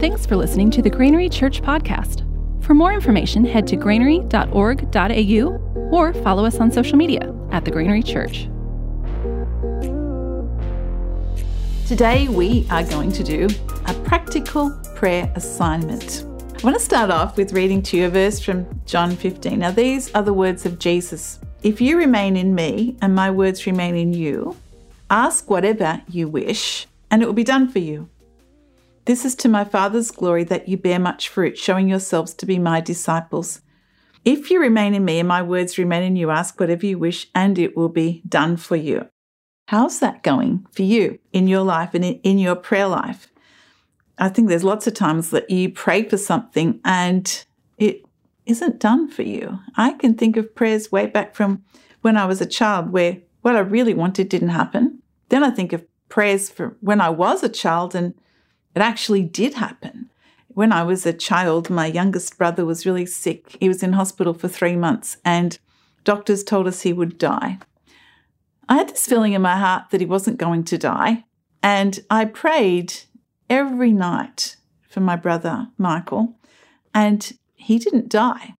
Thanks for listening to the Granary Church podcast. For more information, head to granary.org.au or follow us on social media at the Granary Church. Today, we are going to do a practical prayer assignment. I want to start off with reading to you a verse from John 15. Now, these are the words of Jesus If you remain in me and my words remain in you, ask whatever you wish, and it will be done for you. This is to my Father's glory that you bear much fruit, showing yourselves to be my disciples. If you remain in me and my words remain in you, ask whatever you wish, and it will be done for you. How's that going for you in your life and in your prayer life? I think there's lots of times that you pray for something and it isn't done for you. I can think of prayers way back from when I was a child where what I really wanted didn't happen. Then I think of prayers for when I was a child and it actually did happen. When I was a child, my youngest brother was really sick. He was in hospital for three months, and doctors told us he would die. I had this feeling in my heart that he wasn't going to die, and I prayed every night for my brother, Michael, and he didn't die.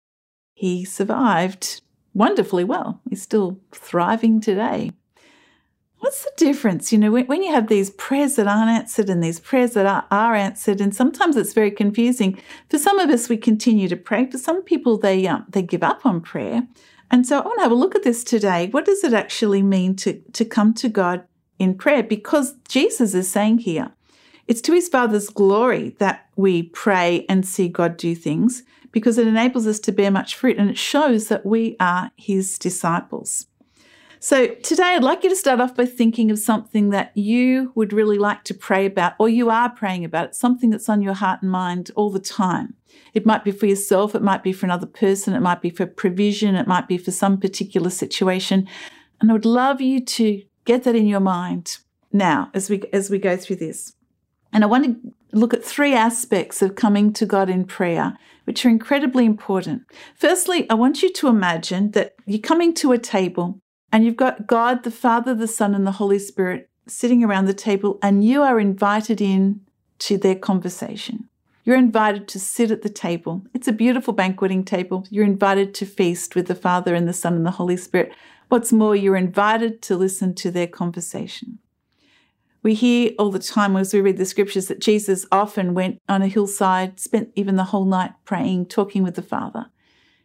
He survived wonderfully well. He's still thriving today. What's the difference? You know, when, when, you have these prayers that aren't answered and these prayers that are, are, answered, and sometimes it's very confusing. For some of us, we continue to pray. For some people, they um, they give up on prayer. And so I want to have a look at this today. What does it actually mean to, to come to God in prayer? Because Jesus is saying here, it's to his Father's glory that we pray and see God do things because it enables us to bear much fruit and it shows that we are his disciples. So, today I'd like you to start off by thinking of something that you would really like to pray about, or you are praying about. It's something that's on your heart and mind all the time. It might be for yourself, it might be for another person, it might be for provision, it might be for some particular situation. And I would love you to get that in your mind now as we as we go through this. And I want to look at three aspects of coming to God in prayer, which are incredibly important. Firstly, I want you to imagine that you're coming to a table and you've got God, the Father, the Son, and the Holy Spirit sitting around the table, and you are invited in to their conversation. You're invited to sit at the table. It's a beautiful banqueting table. You're invited to feast with the Father and the Son and the Holy Spirit. What's more, you're invited to listen to their conversation. We hear all the time as we read the scriptures that Jesus often went on a hillside, spent even the whole night praying, talking with the Father.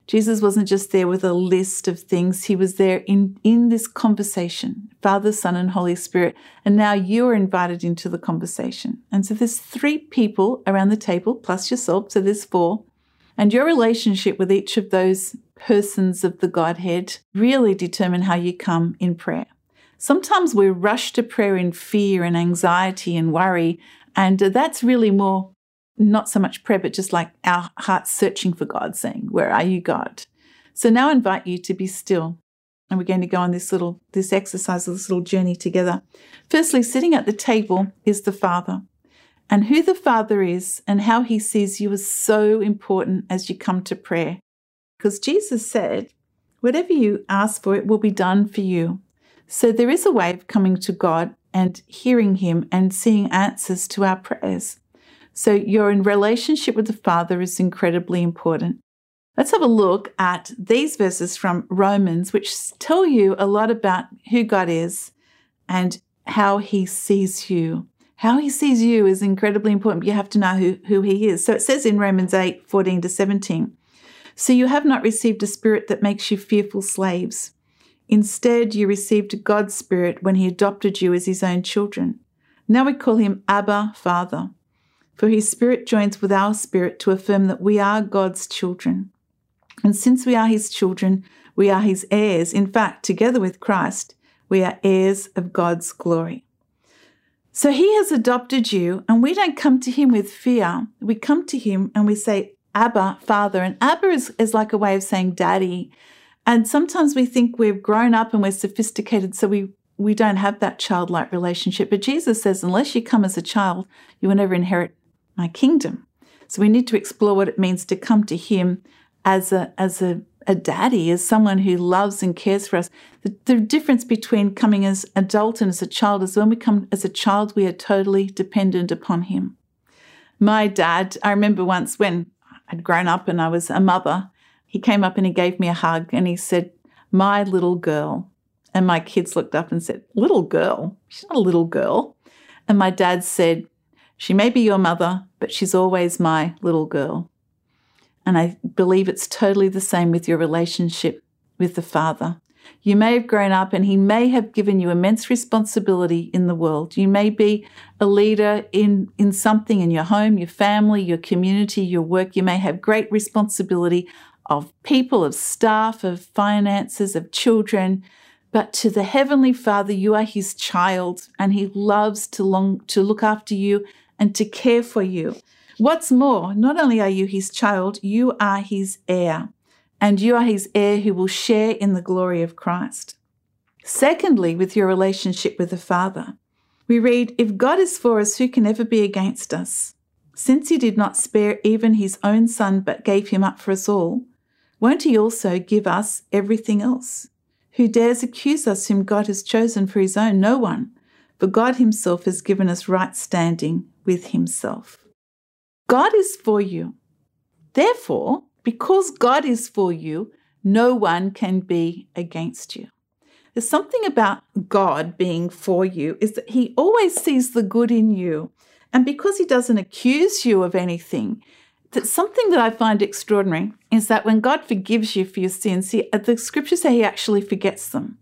Jesus wasn't just there with a list of things. He was there in, in this conversation, Father, Son, and Holy Spirit. And now you are invited into the conversation. And so there's three people around the table, plus yourself. So there's four. And your relationship with each of those persons of the Godhead really determine how you come in prayer. Sometimes we rush to prayer in fear and anxiety and worry. And that's really more not so much prayer, but just like our hearts searching for God, saying, Where are you, God? So now I invite you to be still. And we're going to go on this little this exercise, this little journey together. Firstly, sitting at the table is the Father. And who the Father is and how he sees you is so important as you come to prayer. Because Jesus said, Whatever you ask for, it will be done for you. So there is a way of coming to God and hearing Him and seeing answers to our prayers. So your relationship with the Father is incredibly important. Let's have a look at these verses from Romans, which tell you a lot about who God is and how he sees you. How he sees you is incredibly important. You have to know who, who he is. So it says in Romans 8 14 to 17. So you have not received a spirit that makes you fearful slaves. Instead, you received God's spirit when he adopted you as his own children. Now we call him Abba, Father. For his spirit joins with our spirit to affirm that we are God's children. And since we are his children, we are his heirs. In fact, together with Christ, we are heirs of God's glory. So he has adopted you, and we don't come to him with fear. We come to him and we say, Abba, Father. And Abba is, is like a way of saying daddy. And sometimes we think we've grown up and we're sophisticated, so we, we don't have that childlike relationship. But Jesus says, unless you come as a child, you will never inherit my kingdom. So we need to explore what it means to come to Him as a as a, a daddy, as someone who loves and cares for us. The, the difference between coming as adult and as a child is when we come as a child, we are totally dependent upon Him. My dad, I remember once when I'd grown up and I was a mother, he came up and he gave me a hug and he said, My little girl. And my kids looked up and said, Little girl? She's not a little girl. And my dad said, She may be your mother, but she's always my little girl. And I believe it's totally the same with your relationship with the Father. You may have grown up and He may have given you immense responsibility in the world. You may be a leader in, in something in your home, your family, your community, your work. You may have great responsibility of people, of staff, of finances, of children. But to the Heavenly Father, you are His child and He loves to, long, to look after you and to care for you. What's more, not only are you His child, you are His heir and you are his heir who will share in the glory of Christ. Secondly, with your relationship with the Father, we read, If God is for us, who can ever be against us? Since he did not spare even his own son, but gave him up for us all, won't he also give us everything else? Who dares accuse us whom God has chosen for his own? No one. For God himself has given us right standing with himself. God is for you. Therefore, because God is for you, no one can be against you. There's something about God being for you is that he always sees the good in you. And because he doesn't accuse you of anything, that something that I find extraordinary is that when God forgives you for your sins, he, the scriptures say he actually forgets them.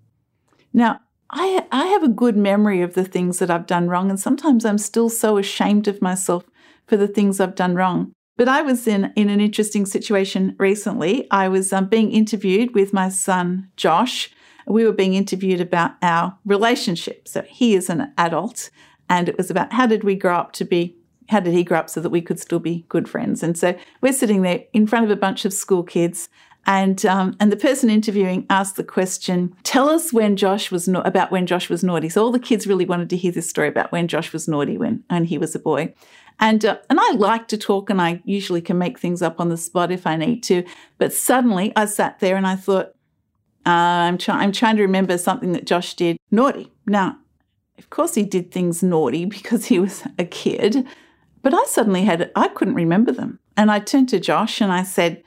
Now, I, I have a good memory of the things that I've done wrong, and sometimes I'm still so ashamed of myself for the things I've done wrong. But I was in, in an interesting situation recently. I was um, being interviewed with my son, Josh. We were being interviewed about our relationship. So he is an adult, and it was about how did we grow up to be, how did he grow up so that we could still be good friends? And so we're sitting there in front of a bunch of school kids. And um, and the person interviewing asked the question, "Tell us when Josh was about when Josh was naughty." So all the kids really wanted to hear this story about when Josh was naughty when and he was a boy. And, uh, and I like to talk and I usually can make things up on the spot if I need to. But suddenly I sat there and I thought, uh, I'm, I'm trying to remember something that Josh did naughty. Now, of course, he did things naughty because he was a kid, but I suddenly had, I couldn't remember them. And I turned to Josh and I said,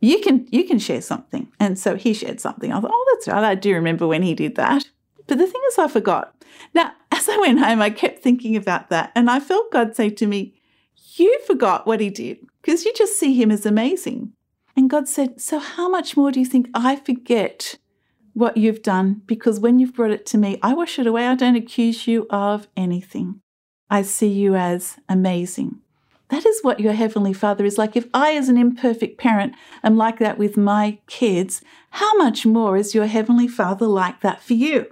you can, you can share something. And so he shared something. I thought, oh, that's right. I do remember when he did that. But the thing is, I forgot. Now, as I went home, I kept thinking about that. And I felt God say to me, You forgot what he did because you just see him as amazing. And God said, So how much more do you think I forget what you've done? Because when you've brought it to me, I wash it away. I don't accuse you of anything. I see you as amazing. That is what your Heavenly Father is like. If I, as an imperfect parent, am like that with my kids, how much more is your Heavenly Father like that for you?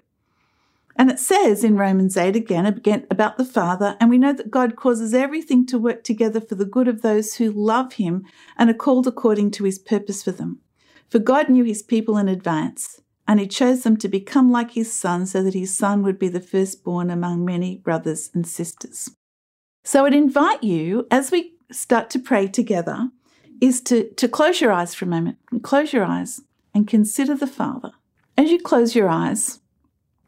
And it says in Romans 8 again, again about the Father, and we know that God causes everything to work together for the good of those who love Him and are called according to His purpose for them. For God knew His people in advance, and He chose them to become like His Son so that His Son would be the firstborn among many brothers and sisters. So I'd invite you, as we start to pray together, is to, to close your eyes for a moment. Close your eyes and consider the Father. As you close your eyes,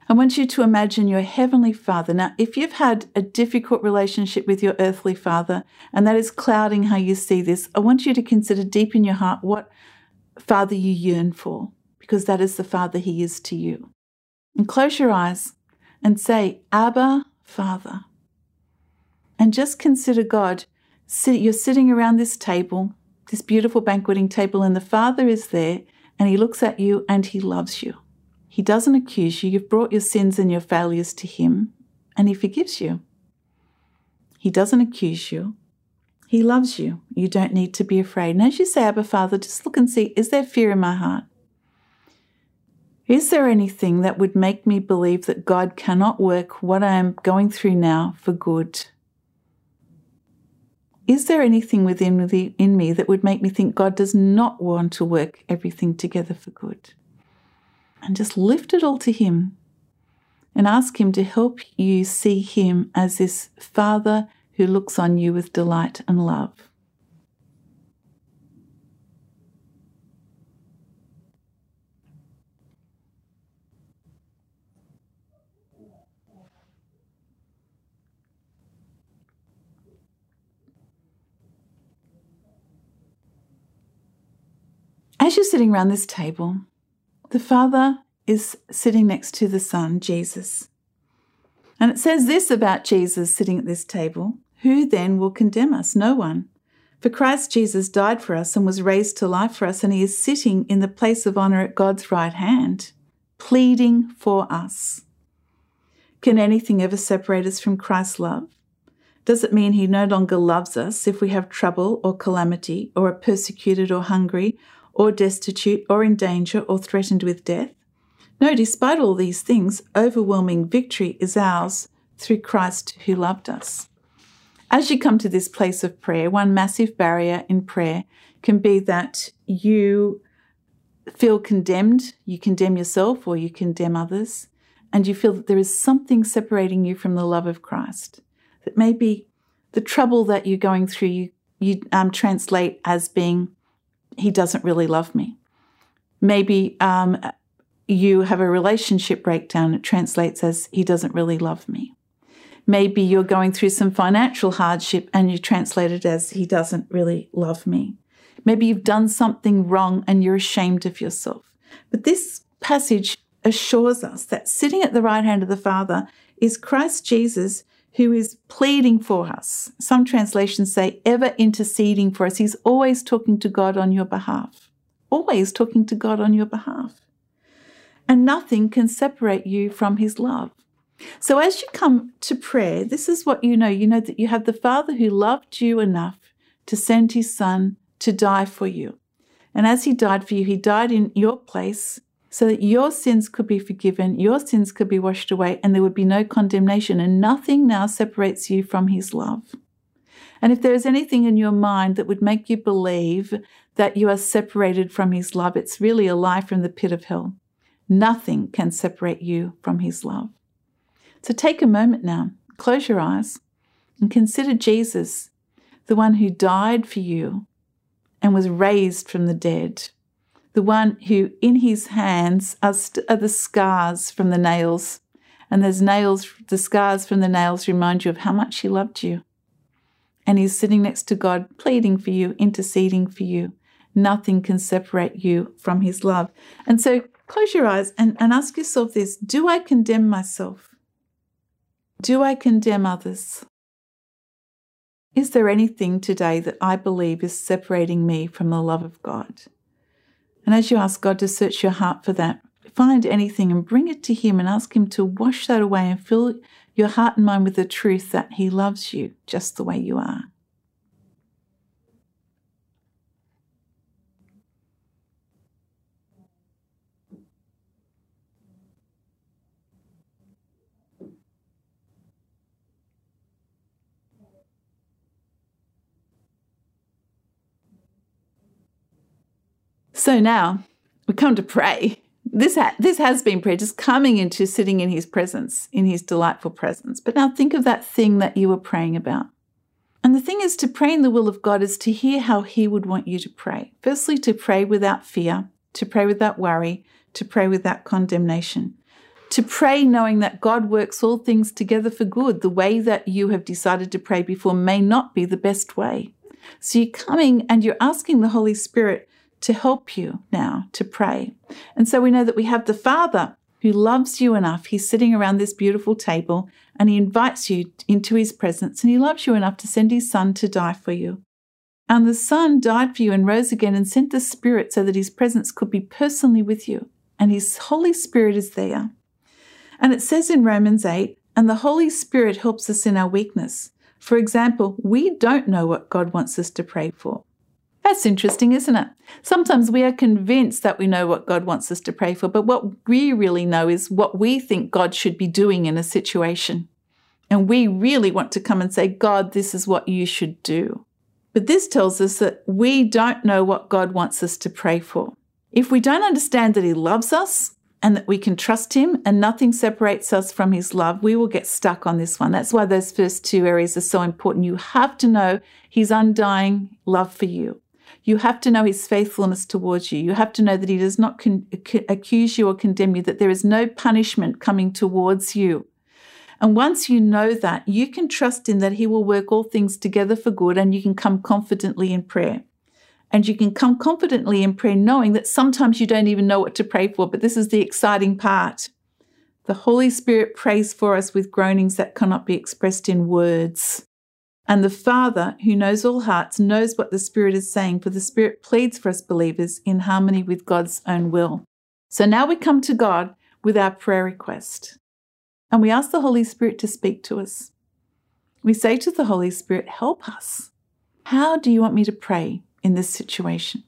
I want you to imagine your heavenly father. Now, if you've had a difficult relationship with your earthly father and that is clouding how you see this, I want you to consider deep in your heart what father you yearn for, because that is the father he is to you. And close your eyes and say, Abba, Father. And just consider God. You're sitting around this table, this beautiful banqueting table, and the Father is there, and He looks at you and He loves you. He doesn't accuse you. You've brought your sins and your failures to Him, and He forgives you. He doesn't accuse you. He loves you. You don't need to be afraid. And as you say, Abba Father, just look and see is there fear in my heart? Is there anything that would make me believe that God cannot work what I am going through now for good? Is there anything within in me that would make me think God does not want to work everything together for good? and just lift it all to Him and ask Him to help you see Him as this Father who looks on you with delight and love. As you're sitting around this table, the Father is sitting next to the Son, Jesus. And it says this about Jesus sitting at this table Who then will condemn us? No one. For Christ Jesus died for us and was raised to life for us, and he is sitting in the place of honor at God's right hand, pleading for us. Can anything ever separate us from Christ's love? Does it mean he no longer loves us if we have trouble or calamity, or are persecuted or hungry, or destitute, or in danger, or threatened with death? No, despite all these things, overwhelming victory is ours through Christ who loved us. As you come to this place of prayer, one massive barrier in prayer can be that you feel condemned, you condemn yourself or you condemn others, and you feel that there is something separating you from the love of Christ. That maybe the trouble that you're going through, you, you um, translate as being, He doesn't really love me. Maybe um, you have a relationship breakdown, it translates as, He doesn't really love me. Maybe you're going through some financial hardship and you translate it as, He doesn't really love me. Maybe you've done something wrong and you're ashamed of yourself. But this passage assures us that sitting at the right hand of the Father is Christ Jesus who is pleading for us. Some translations say ever interceding for us. He's always talking to God on your behalf. Always talking to God on your behalf. And nothing can separate you from his love. So, as you come to prayer, this is what you know. You know that you have the Father who loved you enough to send his Son to die for you. And as he died for you, he died in your place so that your sins could be forgiven, your sins could be washed away, and there would be no condemnation. And nothing now separates you from his love. And if there is anything in your mind that would make you believe that you are separated from his love, it's really a lie from the pit of hell. Nothing can separate you from his love. So take a moment now, close your eyes, and consider Jesus, the one who died for you and was raised from the dead, the one who in his hands are, st- are the scars from the nails. And those nails, the scars from the nails remind you of how much he loved you. And he's sitting next to God, pleading for you, interceding for you. Nothing can separate you from his love. And so close your eyes and, and ask yourself this Do I condemn myself? Do I condemn others? Is there anything today that I believe is separating me from the love of God? And as you ask God to search your heart for that, find anything and bring it to Him and ask Him to wash that away and fill your heart and mind with the truth that He loves you just the way you are. So now we come to pray. This, ha- this has been prayer, just coming into sitting in his presence, in his delightful presence. But now think of that thing that you were praying about. And the thing is, to pray in the will of God is to hear how he would want you to pray. Firstly, to pray without fear, to pray without worry, to pray without condemnation. To pray knowing that God works all things together for good. The way that you have decided to pray before may not be the best way. So you're coming and you're asking the Holy Spirit to help you now to pray. And so we know that we have the Father who loves you enough. He's sitting around this beautiful table and he invites you into his presence and he loves you enough to send his Son to die for you. And the Son died for you and rose again and sent the Spirit so that his presence could be personally with you. And his Holy Spirit is there. And it says in Romans 8, and the Holy Spirit helps us in our weakness. For example, we don't know what God wants us to pray for. That's interesting, isn't it? Sometimes we are convinced that we know what God wants us to pray for, but what we really know is what we think God should be doing in a situation. And we really want to come and say, God, this is what you should do. But this tells us that we don't know what God wants us to pray for. If we don't understand that He loves us and that we can trust Him and nothing separates us from His love, we will get stuck on this one. That's why those first two areas are so important. You have to know His undying love for you. You have to know his faithfulness towards you. You have to know that he does not con- accuse you or condemn you, that there is no punishment coming towards you. And once you know that, you can trust in that he will work all things together for good and you can come confidently in prayer. And you can come confidently in prayer, knowing that sometimes you don't even know what to pray for, but this is the exciting part. The Holy Spirit prays for us with groanings that cannot be expressed in words. And the Father, who knows all hearts, knows what the Spirit is saying, for the Spirit pleads for us believers in harmony with God's own will. So now we come to God with our prayer request. And we ask the Holy Spirit to speak to us. We say to the Holy Spirit, Help us. How do you want me to pray in this situation?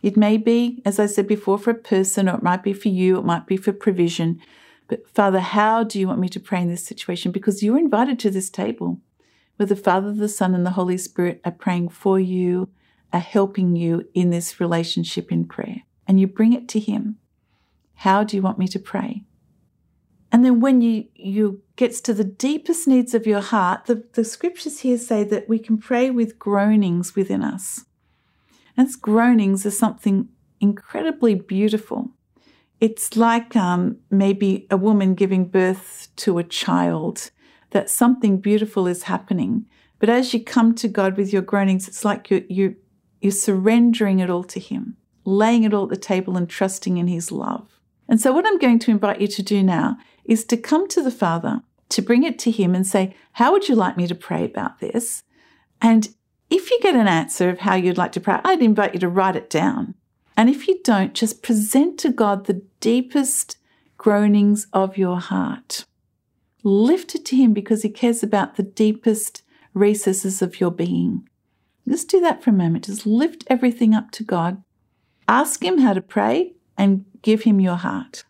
It may be, as I said before, for a person, or it might be for you, it might be for provision. But Father, how do you want me to pray in this situation? Because you're invited to this table where the Father, the Son, and the Holy Spirit are praying for you, are helping you in this relationship in prayer. And you bring it to Him. How do you want me to pray? And then when you you gets to the deepest needs of your heart, the, the scriptures here say that we can pray with groanings within us. And groanings are something incredibly beautiful. It's like um, maybe a woman giving birth to a child, that something beautiful is happening. But as you come to God with your groanings, it's like you, you, you're surrendering it all to Him, laying it all at the table and trusting in His love. And so, what I'm going to invite you to do now is to come to the Father, to bring it to Him and say, How would you like me to pray about this? And if you get an answer of how you'd like to pray, I'd invite you to write it down. And if you don't, just present to God the deepest groanings of your heart. Lift it to Him because He cares about the deepest recesses of your being. Just do that for a moment. Just lift everything up to God. Ask Him how to pray and give Him your heart.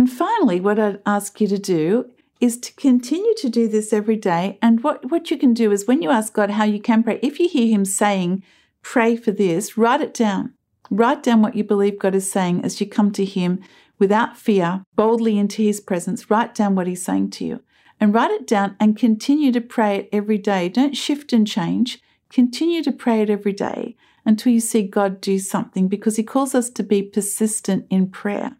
And finally, what I'd ask you to do is to continue to do this every day. And what, what you can do is when you ask God how you can pray, if you hear Him saying, pray for this, write it down. Write down what you believe God is saying as you come to Him without fear, boldly into His presence. Write down what He's saying to you and write it down and continue to pray it every day. Don't shift and change. Continue to pray it every day until you see God do something because He calls us to be persistent in prayer.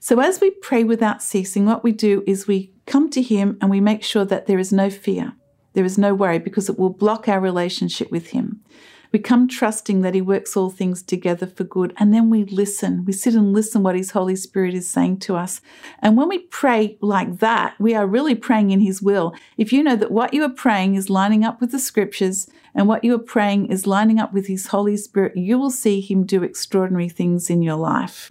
So, as we pray without ceasing, what we do is we come to Him and we make sure that there is no fear, there is no worry, because it will block our relationship with Him. We come trusting that He works all things together for good, and then we listen. We sit and listen what His Holy Spirit is saying to us. And when we pray like that, we are really praying in His will. If you know that what you are praying is lining up with the scriptures and what you are praying is lining up with His Holy Spirit, you will see Him do extraordinary things in your life.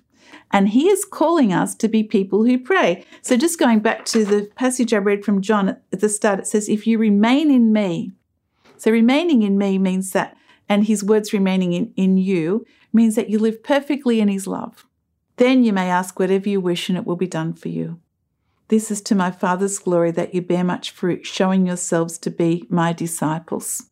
And he is calling us to be people who pray. So, just going back to the passage I read from John at the start, it says, If you remain in me, so remaining in me means that, and his words remaining in, in you means that you live perfectly in his love. Then you may ask whatever you wish, and it will be done for you. This is to my Father's glory that you bear much fruit, showing yourselves to be my disciples.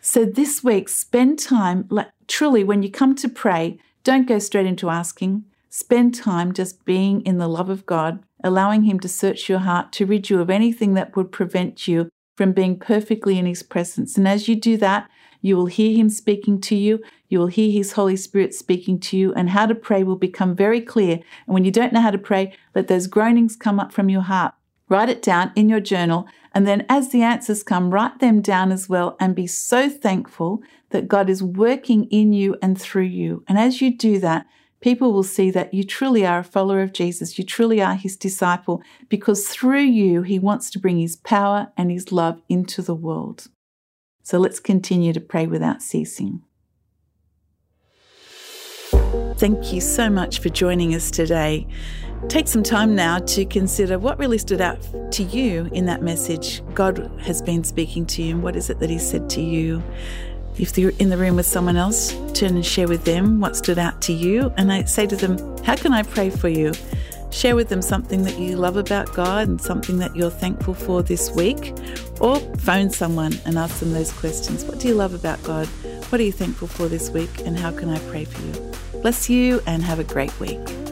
So this week, spend time, like, truly, when you come to pray, don't go straight into asking. Spend time just being in the love of God, allowing Him to search your heart to rid you of anything that would prevent you from being perfectly in His presence. And as you do that, you will hear Him speaking to you. You will hear His Holy Spirit speaking to you, and how to pray will become very clear. And when you don't know how to pray, let those groanings come up from your heart. Write it down in your journal, and then as the answers come, write them down as well and be so thankful that God is working in you and through you. And as you do that, people will see that you truly are a follower of Jesus. You truly are his disciple because through you, he wants to bring his power and his love into the world. So let's continue to pray without ceasing. Thank you so much for joining us today. Take some time now to consider what really stood out to you in that message. God has been speaking to you, and what is it that He said to you? If you're in the room with someone else, turn and share with them what stood out to you. And I say to them, How can I pray for you? Share with them something that you love about God and something that you're thankful for this week. Or phone someone and ask them those questions. What do you love about God? What are you thankful for this week? And how can I pray for you? Bless you and have a great week.